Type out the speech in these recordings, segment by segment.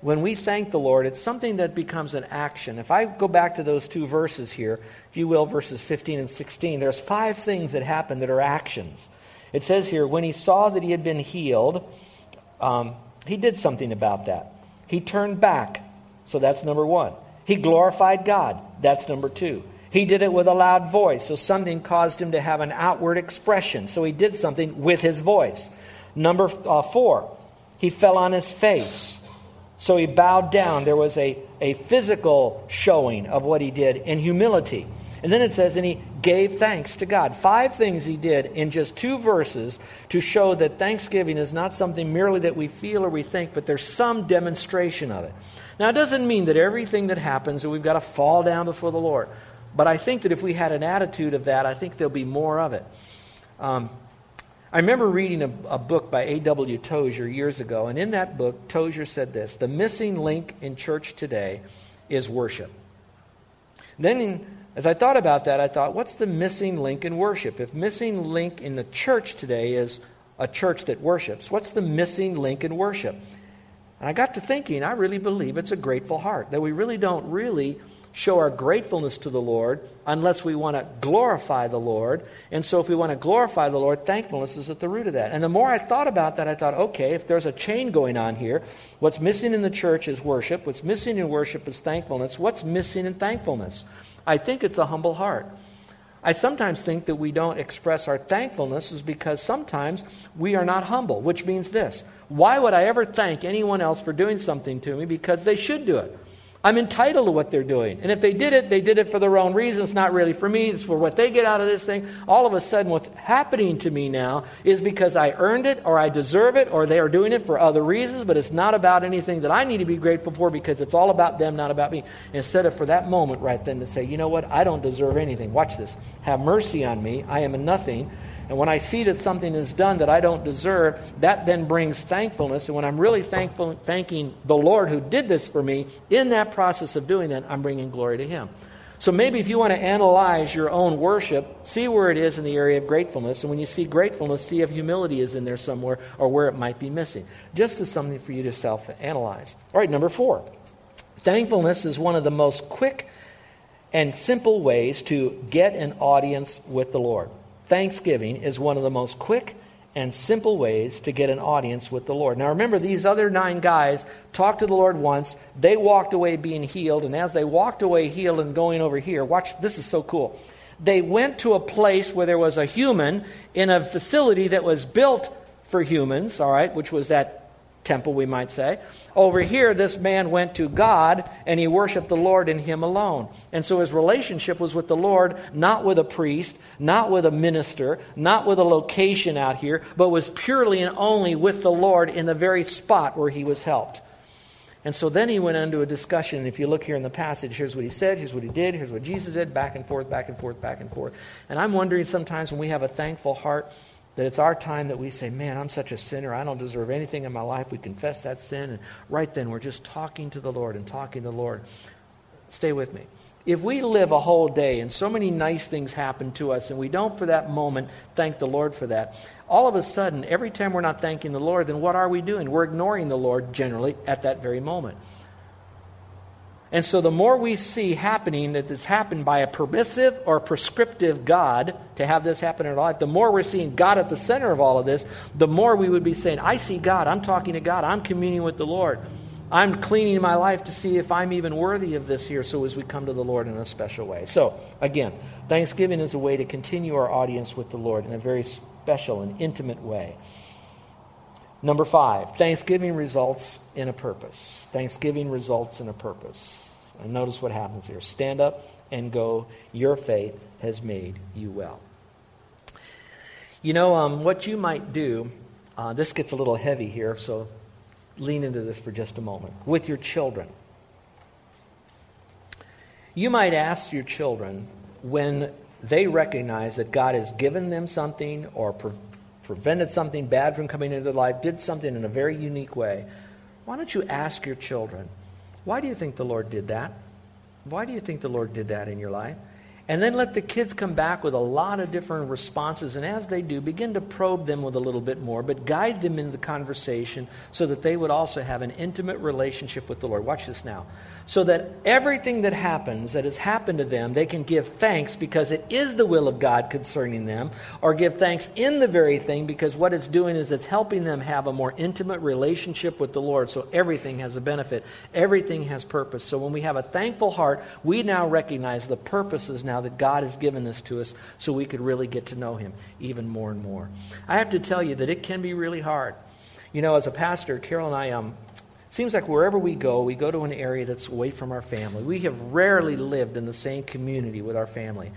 When we thank the Lord, it's something that becomes an action. If I go back to those two verses here, if you will, verses 15 and 16, there's five things that happen that are actions. It says here, when he saw that he had been healed, um, he did something about that. He turned back. So that's number one. He glorified God. That's number two. He did it with a loud voice. So something caused him to have an outward expression. So he did something with his voice. Number uh, four, he fell on his face. So he bowed down. There was a, a physical showing of what he did in humility. And then it says, and he gave thanks to God. Five things he did in just two verses to show that thanksgiving is not something merely that we feel or we think, but there's some demonstration of it. Now, it doesn't mean that everything that happens that we've got to fall down before the Lord. But I think that if we had an attitude of that, I think there'll be more of it. Um, I remember reading a, a book by A.W. Tozer years ago, and in that book, Tozer said this The missing link in church today is worship. Then, in, as I thought about that, I thought, what's the missing link in worship? If missing link in the church today is a church that worships, what's the missing link in worship? And I got to thinking, I really believe it's a grateful heart, that we really don't really show our gratefulness to the Lord unless we want to glorify the Lord. And so, if we want to glorify the Lord, thankfulness is at the root of that. And the more I thought about that, I thought, okay, if there's a chain going on here, what's missing in the church is worship. What's missing in worship is thankfulness. What's missing in thankfulness? I think it's a humble heart. I sometimes think that we don't express our thankfulness is because sometimes we are not humble, which means this. Why would I ever thank anyone else for doing something to me? Because they should do it. I'm entitled to what they're doing. And if they did it, they did it for their own reasons, not really for me. It's for what they get out of this thing. All of a sudden, what's happening to me now is because I earned it or I deserve it or they are doing it for other reasons, but it's not about anything that I need to be grateful for because it's all about them, not about me. Instead of for that moment right then to say, you know what, I don't deserve anything. Watch this. Have mercy on me. I am a nothing. And when I see that something is done that I don't deserve, that then brings thankfulness. And when I'm really thankful, thanking the Lord who did this for me, in that process of doing that, I'm bringing glory to Him. So maybe if you want to analyze your own worship, see where it is in the area of gratefulness. And when you see gratefulness, see if humility is in there somewhere or where it might be missing. Just as something for you to self analyze. All right, number four. Thankfulness is one of the most quick and simple ways to get an audience with the Lord. Thanksgiving is one of the most quick and simple ways to get an audience with the Lord. Now remember, these other nine guys talked to the Lord once. They walked away being healed. And as they walked away healed and going over here, watch, this is so cool. They went to a place where there was a human in a facility that was built for humans, all right, which was that temple, we might say. Over here, this man went to God and he worshiped the Lord in him alone. And so his relationship was with the Lord, not with a priest, not with a minister, not with a location out here, but was purely and only with the Lord in the very spot where he was helped. And so then he went into a discussion. If you look here in the passage, here's what he said, here's what he did, here's what Jesus did, back and forth, back and forth, back and forth. And I'm wondering sometimes when we have a thankful heart, that it's our time that we say, Man, I'm such a sinner. I don't deserve anything in my life. We confess that sin. And right then, we're just talking to the Lord and talking to the Lord. Stay with me. If we live a whole day and so many nice things happen to us and we don't for that moment thank the Lord for that, all of a sudden, every time we're not thanking the Lord, then what are we doing? We're ignoring the Lord generally at that very moment. And so the more we see happening that this happened by a permissive or prescriptive God to have this happen in our life, the more we're seeing God at the center of all of this, the more we would be saying, I see God, I'm talking to God, I'm communing with the Lord. I'm cleaning my life to see if I'm even worthy of this here so as we come to the Lord in a special way. So, again, Thanksgiving is a way to continue our audience with the Lord in a very special and intimate way. Number five, Thanksgiving results in a purpose. Thanksgiving results in a purpose. And notice what happens here. Stand up and go. Your faith has made you well. You know, um, what you might do, uh, this gets a little heavy here, so lean into this for just a moment. With your children. You might ask your children when they recognize that God has given them something or pre- prevented something bad from coming into life, did something in a very unique way. Why don't you ask your children, why do you think the Lord did that? Why do you think the Lord did that in your life? And then let the kids come back with a lot of different responses. And as they do, begin to probe them with a little bit more, but guide them in the conversation so that they would also have an intimate relationship with the Lord. Watch this now so that everything that happens, that has happened to them, they can give thanks because it is the will of God concerning them, or give thanks in the very thing because what it's doing is it's helping them have a more intimate relationship with the Lord. So everything has a benefit, everything has purpose. So when we have a thankful heart, we now recognize the purposes now that God has given this to us so we could really get to know Him even more and more. I have to tell you that it can be really hard. You know, as a pastor, Carol and I um, Seems like wherever we go, we go to an area that's away from our family. We have rarely lived in the same community with our family.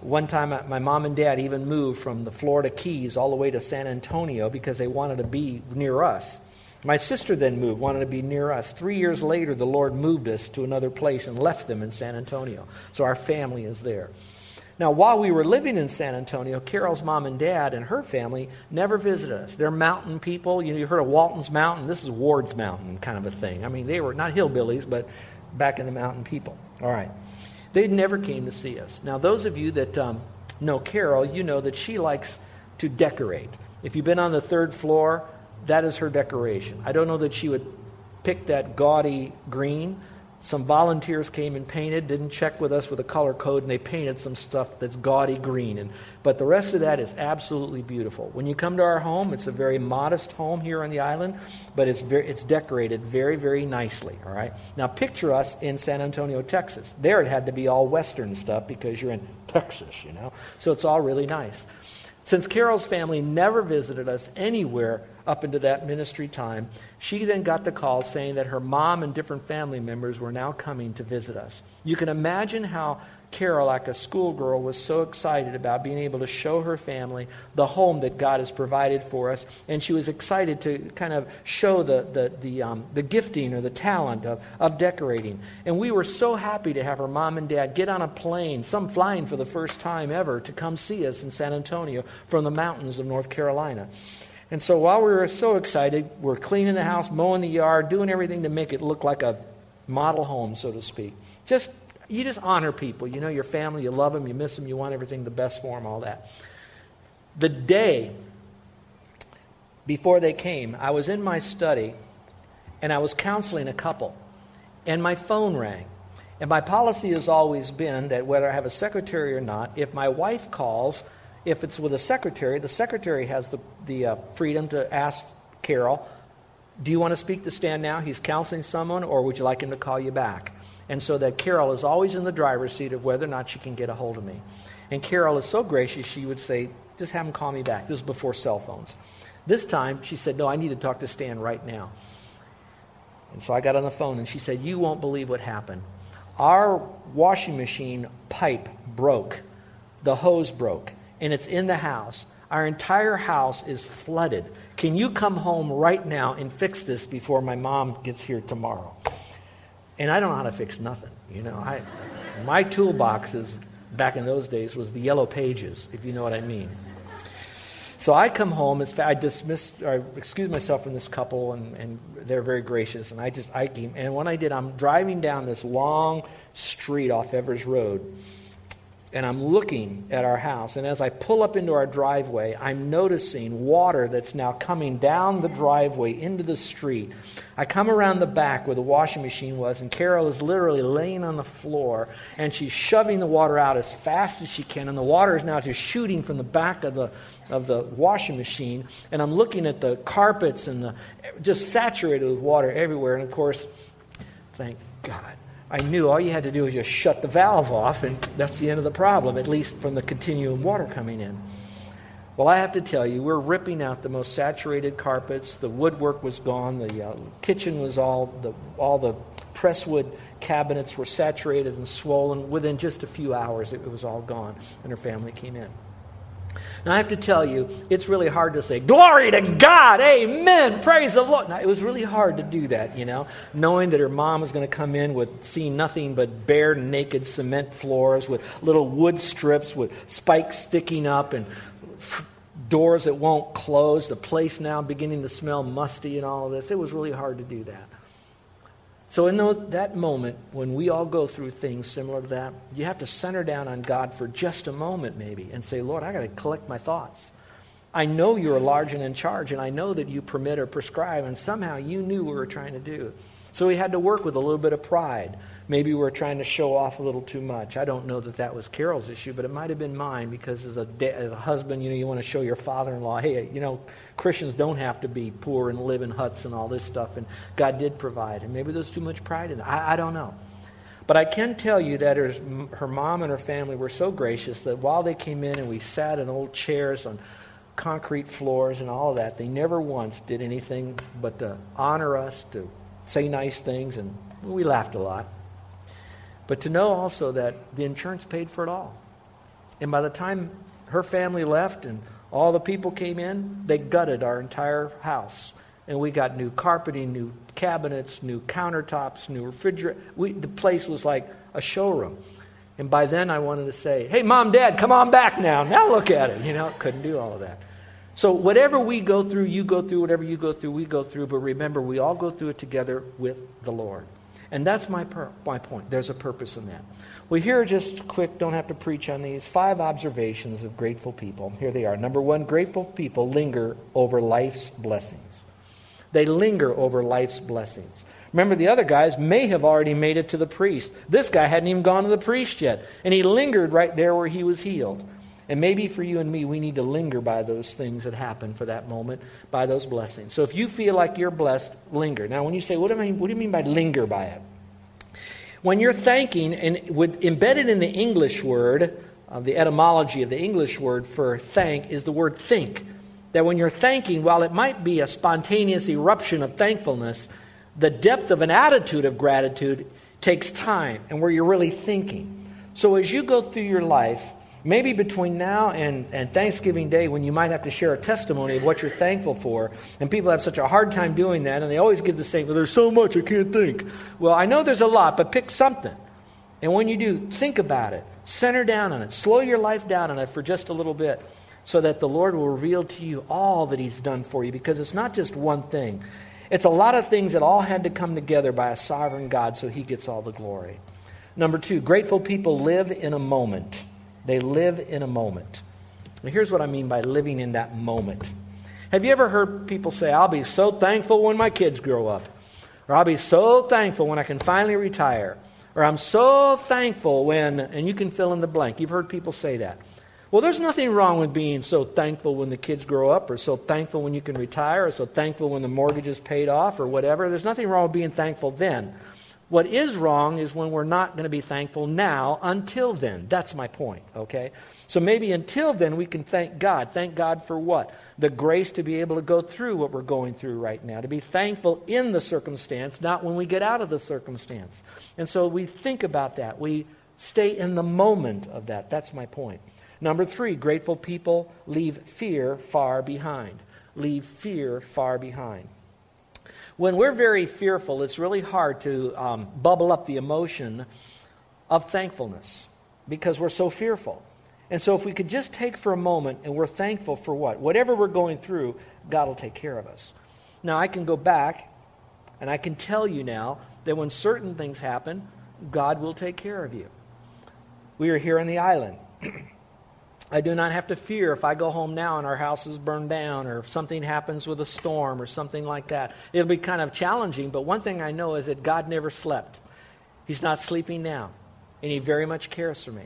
One time, uh, my mom and dad even moved from the Florida Keys all the way to San Antonio because they wanted to be near us. My sister then moved, wanted to be near us. Three years later, the Lord moved us to another place and left them in San Antonio. So our family is there. Now, while we were living in San Antonio, Carol's mom and dad and her family never visited us. They're mountain people. You, know, you heard of Walton's Mountain. This is Ward's Mountain kind of a thing. I mean, they were not hillbillies, but back in the mountain people. All right. They never came to see us. Now, those of you that um, know Carol, you know that she likes to decorate. If you've been on the third floor, that is her decoration. I don't know that she would pick that gaudy green, some volunteers came and painted, didn't check with us with a color code, and they painted some stuff that's gaudy green. And, but the rest of that is absolutely beautiful. When you come to our home, it's a very modest home here on the island, but it's, very, it's decorated very, very nicely. All right. Now picture us in San Antonio, Texas. There it had to be all Western stuff because you're in Texas, you know. So it's all really nice. Since Carol's family never visited us anywhere up into that ministry time, she then got the call saying that her mom and different family members were now coming to visit us. You can imagine how Carol, like a schoolgirl, was so excited about being able to show her family the home that God has provided for us. And she was excited to kind of show the, the, the, um, the gifting or the talent of, of decorating. And we were so happy to have her mom and dad get on a plane, some flying for the first time ever, to come see us in San Antonio from the mountains of North Carolina. And so while we were so excited, we're cleaning the house, mowing the yard, doing everything to make it look like a model home, so to speak. Just you just honor people. You know your family, you love them, you miss them, you want everything the best for them, all that. The day before they came, I was in my study and I was counseling a couple, and my phone rang. And my policy has always been that whether I have a secretary or not, if my wife calls, if it's with a secretary, the secretary has the, the uh, freedom to ask Carol, Do you want to speak to Stan now? He's counseling someone, or would you like him to call you back? And so that Carol is always in the driver's seat of whether or not she can get a hold of me. And Carol is so gracious, she would say, just have him call me back. This was before cell phones. This time, she said, no, I need to talk to Stan right now. And so I got on the phone and she said, you won't believe what happened. Our washing machine pipe broke. The hose broke. And it's in the house. Our entire house is flooded. Can you come home right now and fix this before my mom gets here tomorrow? And I don't know how to fix nothing. You know, I, my toolbox is, back in those days, was the yellow pages, if you know what I mean. So I come home, I dismiss, or excuse myself from this couple, and, and they're very gracious. And I just, I came, and when I did, I'm driving down this long street off Evers Road, and I'm looking at our house. And as I pull up into our driveway, I'm noticing water that's now coming down the driveway into the street. I come around the back where the washing machine was, and Carol is literally laying on the floor, and she's shoving the water out as fast as she can. And the water is now just shooting from the back of the, of the washing machine. And I'm looking at the carpets and the, just saturated with water everywhere. And of course, thank God I knew all you had to do was just shut the valve off, and that's the end of the problem, at least from the continuum water coming in. Well, I have to tell you, we're ripping out the most saturated carpets. The woodwork was gone. The uh, kitchen was all the all the presswood cabinets were saturated and swollen. Within just a few hours, it, it was all gone, and her family came in. Now, I have to tell you, it's really hard to say, Glory to God, amen, praise the Lord. Now, it was really hard to do that, you know, knowing that her mom was going to come in with seeing nothing but bare, naked cement floors with little wood strips with spikes sticking up and f- doors that won't close, the place now beginning to smell musty and all of this. It was really hard to do that. So, in those, that moment, when we all go through things similar to that, you have to center down on God for just a moment, maybe, and say, Lord, I got to collect my thoughts. I know you're large and in charge, and I know that you permit or prescribe, and somehow you knew what we were trying to do. So, we had to work with a little bit of pride. Maybe we are trying to show off a little too much. I don't know that that was Carol's issue, but it might have been mine because as a, as a husband, you know, you want to show your father-in-law, hey, you know, Christians don't have to be poor and live in huts and all this stuff, and God did provide. And maybe there's too much pride in it. I, I don't know. But I can tell you that her, her mom and her family were so gracious that while they came in and we sat in old chairs on concrete floors and all of that, they never once did anything but to honor us, to say nice things, and we laughed a lot. But to know also that the insurance paid for it all. And by the time her family left and all the people came in, they gutted our entire house. And we got new carpeting, new cabinets, new countertops, new refrigerator. The place was like a showroom. And by then I wanted to say, hey, mom, dad, come on back now. Now look at it. You know, couldn't do all of that. So whatever we go through, you go through, whatever you go through, we go through. But remember, we all go through it together with the Lord. And that's my, per- my point. There's a purpose in that. Well, here are just quick, don't have to preach on these, five observations of grateful people. Here they are. Number one, grateful people linger over life's blessings. They linger over life's blessings. Remember, the other guys may have already made it to the priest. This guy hadn't even gone to the priest yet, and he lingered right there where he was healed. And maybe for you and me, we need to linger by those things that happen for that moment, by those blessings. So if you feel like you're blessed, linger. Now, when you say, what do, I mean, what do you mean by linger by it? When you're thanking, and with, embedded in the English word, uh, the etymology of the English word for thank is the word think. That when you're thanking, while it might be a spontaneous eruption of thankfulness, the depth of an attitude of gratitude takes time and where you're really thinking. So as you go through your life, Maybe between now and, and Thanksgiving Day, when you might have to share a testimony of what you're thankful for, and people have such a hard time doing that, and they always give the same, well, there's so much I can't think. Well, I know there's a lot, but pick something. And when you do, think about it. Center down on it. Slow your life down on it for just a little bit so that the Lord will reveal to you all that He's done for you because it's not just one thing. It's a lot of things that all had to come together by a sovereign God so He gets all the glory. Number two, grateful people live in a moment. They live in a moment. And here's what I mean by living in that moment. Have you ever heard people say, I'll be so thankful when my kids grow up? Or I'll be so thankful when I can finally retire? Or I'm so thankful when, and you can fill in the blank. You've heard people say that. Well, there's nothing wrong with being so thankful when the kids grow up, or so thankful when you can retire, or so thankful when the mortgage is paid off, or whatever. There's nothing wrong with being thankful then. What is wrong is when we're not going to be thankful now until then. That's my point, okay? So maybe until then we can thank God. Thank God for what? The grace to be able to go through what we're going through right now, to be thankful in the circumstance, not when we get out of the circumstance. And so we think about that. We stay in the moment of that. That's my point. Number three, grateful people leave fear far behind. Leave fear far behind. When we're very fearful, it's really hard to um, bubble up the emotion of thankfulness because we're so fearful. And so, if we could just take for a moment and we're thankful for what? Whatever we're going through, God will take care of us. Now, I can go back and I can tell you now that when certain things happen, God will take care of you. We are here on the island. I do not have to fear if I go home now and our house is burned down or if something happens with a storm or something like that. It'll be kind of challenging, but one thing I know is that God never slept. He's not sleeping now, and He very much cares for me.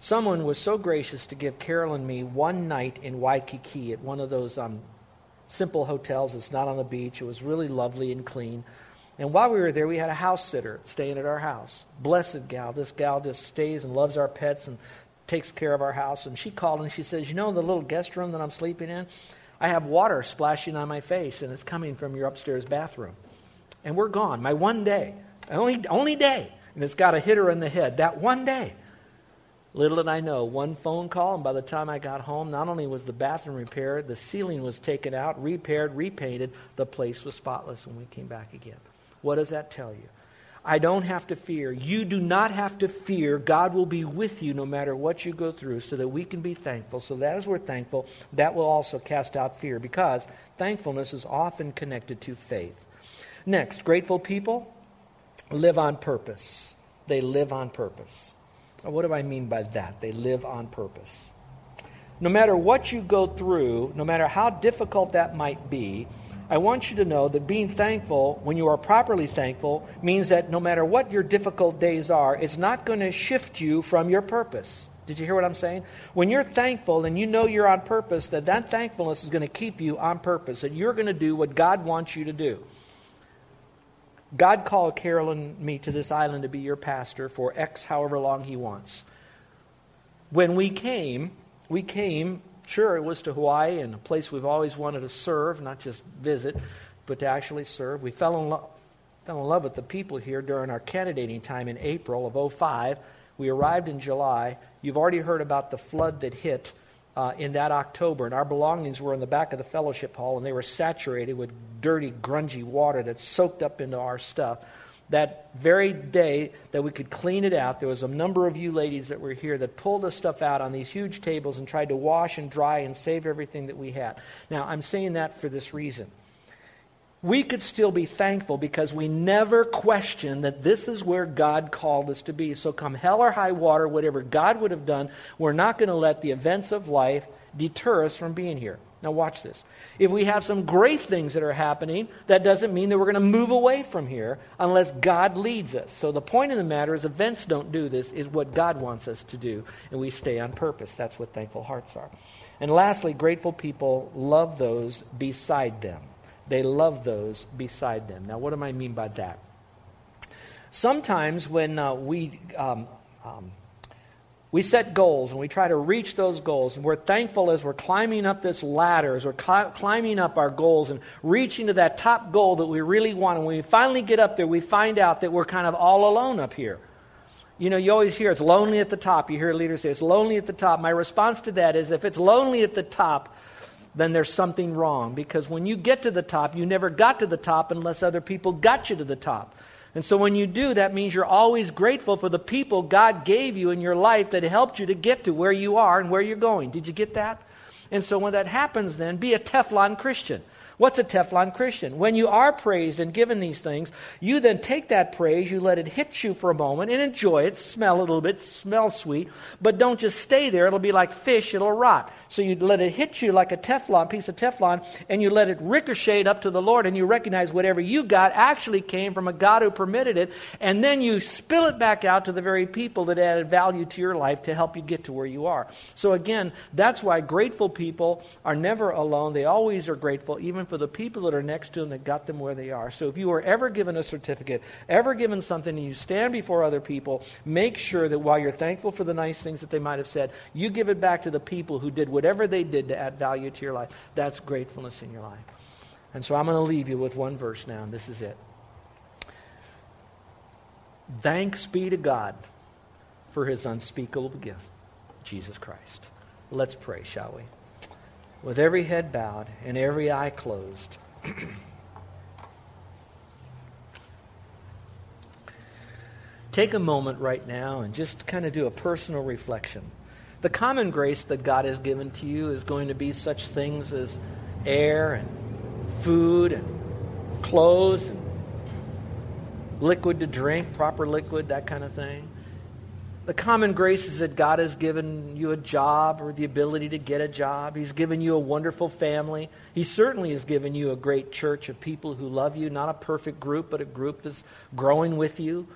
Someone was so gracious to give Carol and me one night in Waikiki at one of those um, simple hotels. It's not on the beach. It was really lovely and clean. And while we were there, we had a house sitter staying at our house. Blessed gal. This gal just stays and loves our pets and takes care of our house. And she called and she says, You know, the little guest room that I'm sleeping in, I have water splashing on my face, and it's coming from your upstairs bathroom. And we're gone. My one day, only, only day. And it's got a hitter in the head. That one day. Little did I know, one phone call, and by the time I got home, not only was the bathroom repaired, the ceiling was taken out, repaired, repainted. The place was spotless when we came back again. What does that tell you? I don't have to fear. You do not have to fear. God will be with you no matter what you go through so that we can be thankful. So that as we're thankful, that will also cast out fear because thankfulness is often connected to faith. Next, grateful people live on purpose. They live on purpose. What do I mean by that? They live on purpose. No matter what you go through, no matter how difficult that might be, I want you to know that being thankful, when you are properly thankful, means that no matter what your difficult days are, it's not going to shift you from your purpose. Did you hear what I'm saying? When you're thankful and you know you're on purpose, that that thankfulness is going to keep you on purpose, that you're going to do what God wants you to do. God called Carol and me to this island to be your pastor for X however long he wants. When we came, we came Sure, it was to Hawaii and a place we've always wanted to serve, not just visit, but to actually serve. We fell in, lo- fell in love with the people here during our candidating time in April of 05. We arrived in July. You've already heard about the flood that hit uh, in that October, and our belongings were in the back of the fellowship hall, and they were saturated with dirty, grungy water that soaked up into our stuff that very day that we could clean it out, there was a number of you ladies that were here that pulled the stuff out on these huge tables and tried to wash and dry and save everything that we had. Now, I'm saying that for this reason. We could still be thankful because we never questioned that this is where God called us to be. So, come hell or high water, whatever God would have done, we're not going to let the events of life deter us from being here. Now, watch this. If we have some great things that are happening, that doesn't mean that we're going to move away from here unless God leads us. So, the point of the matter is events don't do this, is what God wants us to do, and we stay on purpose. That's what thankful hearts are. And lastly, grateful people love those beside them. They love those beside them. Now, what do I mean by that? Sometimes when uh, we um, um, we set goals and we try to reach those goals. And we're thankful as we're climbing up this ladder, as we're cl- climbing up our goals and reaching to that top goal that we really want. And when we finally get up there, we find out that we're kind of all alone up here. You know, you always hear it's lonely at the top. You hear leaders say it's lonely at the top. My response to that is if it's lonely at the top, then there's something wrong. Because when you get to the top, you never got to the top unless other people got you to the top. And so when you do, that means you're always grateful for the people God gave you in your life that helped you to get to where you are and where you're going. Did you get that? And so when that happens, then be a Teflon Christian. What's a Teflon Christian? When you are praised and given these things, you then take that praise, you let it hit you for a moment and enjoy it, smell a little bit, smell sweet, but don't just stay there. It'll be like fish, it'll rot. So you let it hit you like a Teflon, piece of Teflon, and you let it ricochet up to the Lord, and you recognize whatever you got actually came from a God who permitted it, and then you spill it back out to the very people that added value to your life to help you get to where you are. So again, that's why grateful people are never alone. They always are grateful, even for the people that are next to them that got them where they are. So if you are ever given a certificate, ever given something, and you stand before other people, make sure that while you're thankful for the nice things that they might have said, you give it back to the people who did whatever they did to add value to your life. That's gratefulness in your life. And so I'm going to leave you with one verse now, and this is it. Thanks be to God for his unspeakable gift, Jesus Christ. Let's pray, shall we? With every head bowed and every eye closed. Take a moment right now and just kind of do a personal reflection. The common grace that God has given to you is going to be such things as air and food and clothes and liquid to drink, proper liquid, that kind of thing. The common grace is that God has given you a job or the ability to get a job. He's given you a wonderful family. He certainly has given you a great church of people who love you, not a perfect group, but a group that's growing with you,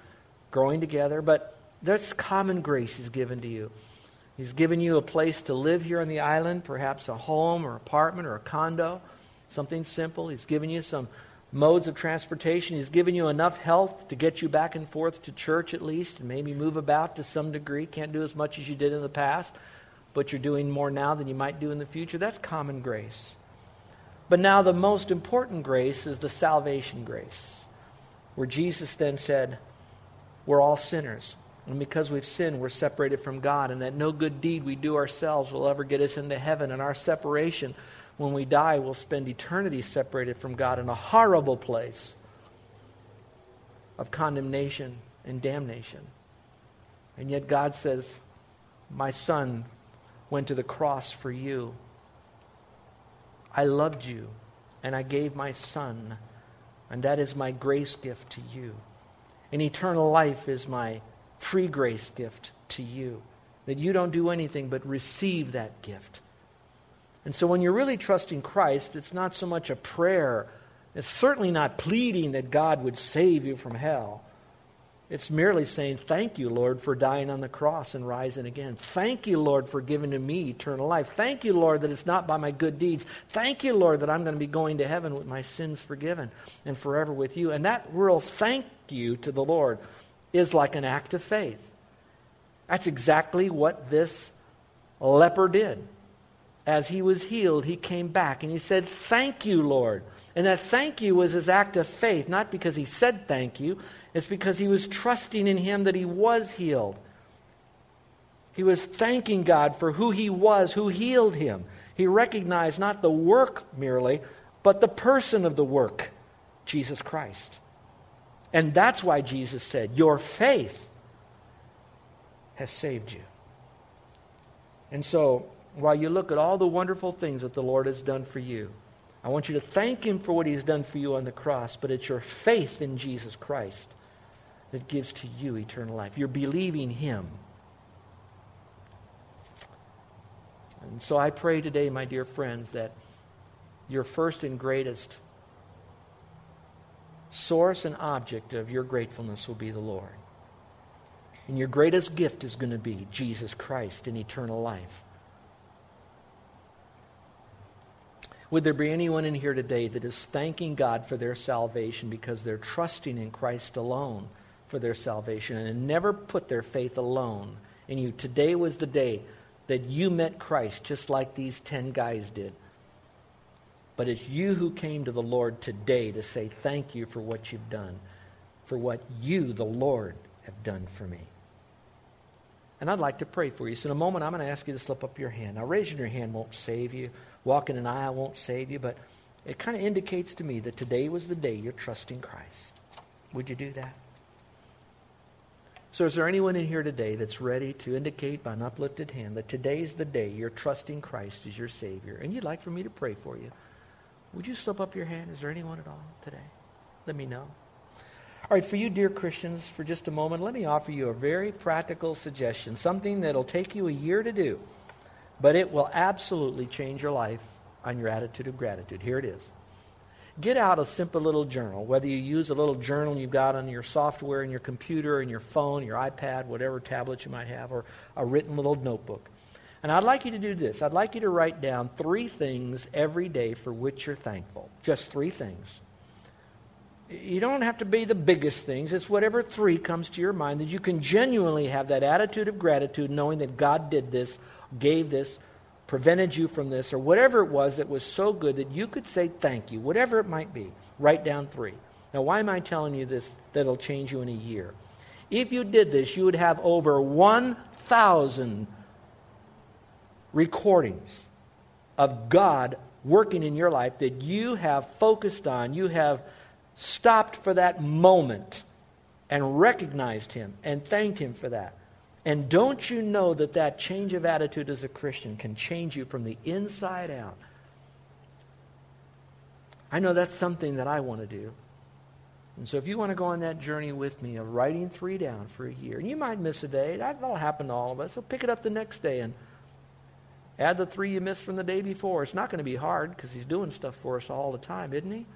growing together. But there's common grace He's given to you. He's given you a place to live here on the island, perhaps a home or apartment or a condo, something simple. He's given you some modes of transportation. He's given you enough health to get you back and forth to church at least, and maybe move about to some degree. Can't do as much as you did in the past, but you're doing more now than you might do in the future. That's common grace. But now, the most important grace is the salvation grace, where Jesus then said, We're all sinners. And because we've sinned, we're separated from God, and that no good deed we do ourselves will ever get us into heaven. And our separation when we die, we'll spend eternity separated from God in a horrible place of condemnation and damnation. And yet God says, My son went to the cross for you. I loved you, and I gave my son, and that is my grace gift to you. And eternal life is my free grace gift to you. That you don't do anything but receive that gift. And so when you're really trusting Christ, it's not so much a prayer. It's certainly not pleading that God would save you from hell. It's merely saying, Thank you, Lord, for dying on the cross and rising again. Thank you, Lord, for giving to me eternal life. Thank you, Lord, that it's not by my good deeds. Thank you, Lord, that I'm going to be going to heaven with my sins forgiven and forever with you. And that real thank you to the Lord is like an act of faith. That's exactly what this leper did as he was healed, he came back and he said, Thank you, Lord. And that thank you was his act of faith, not because he said thank you, it's because he was trusting in him that he was healed. He was thanking God for who he was, who healed him. He recognized not the work merely, but the person of the work, Jesus Christ. And that's why Jesus said, Your faith has saved you. And so while you look at all the wonderful things that the Lord has done for you, I want you to thank Him for what He's done for you on the cross, but it's your faith in Jesus Christ that gives to you eternal life. You're believing Him. And so I pray today, my dear friends, that your first and greatest source and object of your gratefulness will be the Lord. And your greatest gift is going to be Jesus Christ in eternal life. Would there be anyone in here today that is thanking God for their salvation because they're trusting in Christ alone for their salvation and never put their faith alone in you? Today was the day that you met Christ just like these 10 guys did. But it's you who came to the Lord today to say thank you for what you've done, for what you, the Lord, have done for me. And I'd like to pray for you. So in a moment, I'm going to ask you to slip up your hand. Now, raising your hand won't save you. Walking an aisle won't save you, but it kind of indicates to me that today was the day you're trusting Christ. Would you do that? So, is there anyone in here today that's ready to indicate by an uplifted hand that today is the day you're trusting Christ as your Savior and you'd like for me to pray for you? Would you slip up your hand? Is there anyone at all today? Let me know. All right, for you, dear Christians, for just a moment, let me offer you a very practical suggestion, something that'll take you a year to do. But it will absolutely change your life on your attitude of gratitude. Here it is. Get out a simple little journal, whether you use a little journal you've got on your software in your computer, in your phone, your iPad, whatever tablet you might have, or a written little notebook. And I'd like you to do this. I'd like you to write down three things every day for which you're thankful. Just three things. You don't have to be the biggest things. It's whatever three comes to your mind that you can genuinely have that attitude of gratitude, knowing that God did this gave this, prevented you from this, or whatever it was that was so good that you could say thank you, whatever it might be. Write down three. Now, why am I telling you this that'll change you in a year? If you did this, you would have over 1,000 recordings of God working in your life that you have focused on, you have stopped for that moment and recognized Him and thanked Him for that. And don't you know that that change of attitude as a Christian can change you from the inside out? I know that's something that I want to do. And so if you want to go on that journey with me of writing three down for a year, and you might miss a day, that'll happen to all of us. So pick it up the next day and add the three you missed from the day before. It's not going to be hard because he's doing stuff for us all the time, isn't he?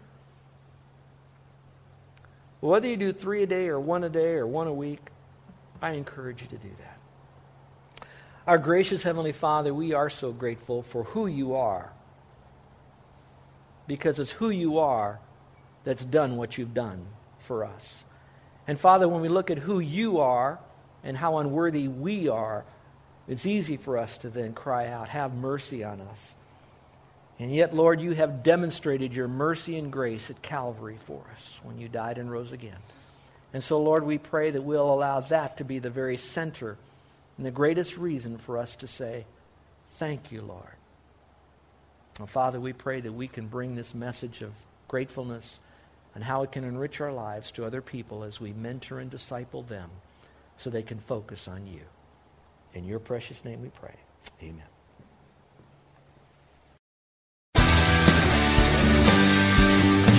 Whether you do three a day or one a day or one a week, I encourage you to do that. Our gracious Heavenly Father, we are so grateful for who you are. Because it's who you are that's done what you've done for us. And Father, when we look at who you are and how unworthy we are, it's easy for us to then cry out, Have mercy on us. And yet, Lord, you have demonstrated your mercy and grace at Calvary for us when you died and rose again. And so, Lord, we pray that we'll allow that to be the very center and the greatest reason for us to say, Thank you, Lord. And Father, we pray that we can bring this message of gratefulness and how it can enrich our lives to other people as we mentor and disciple them so they can focus on you. In your precious name we pray. Amen.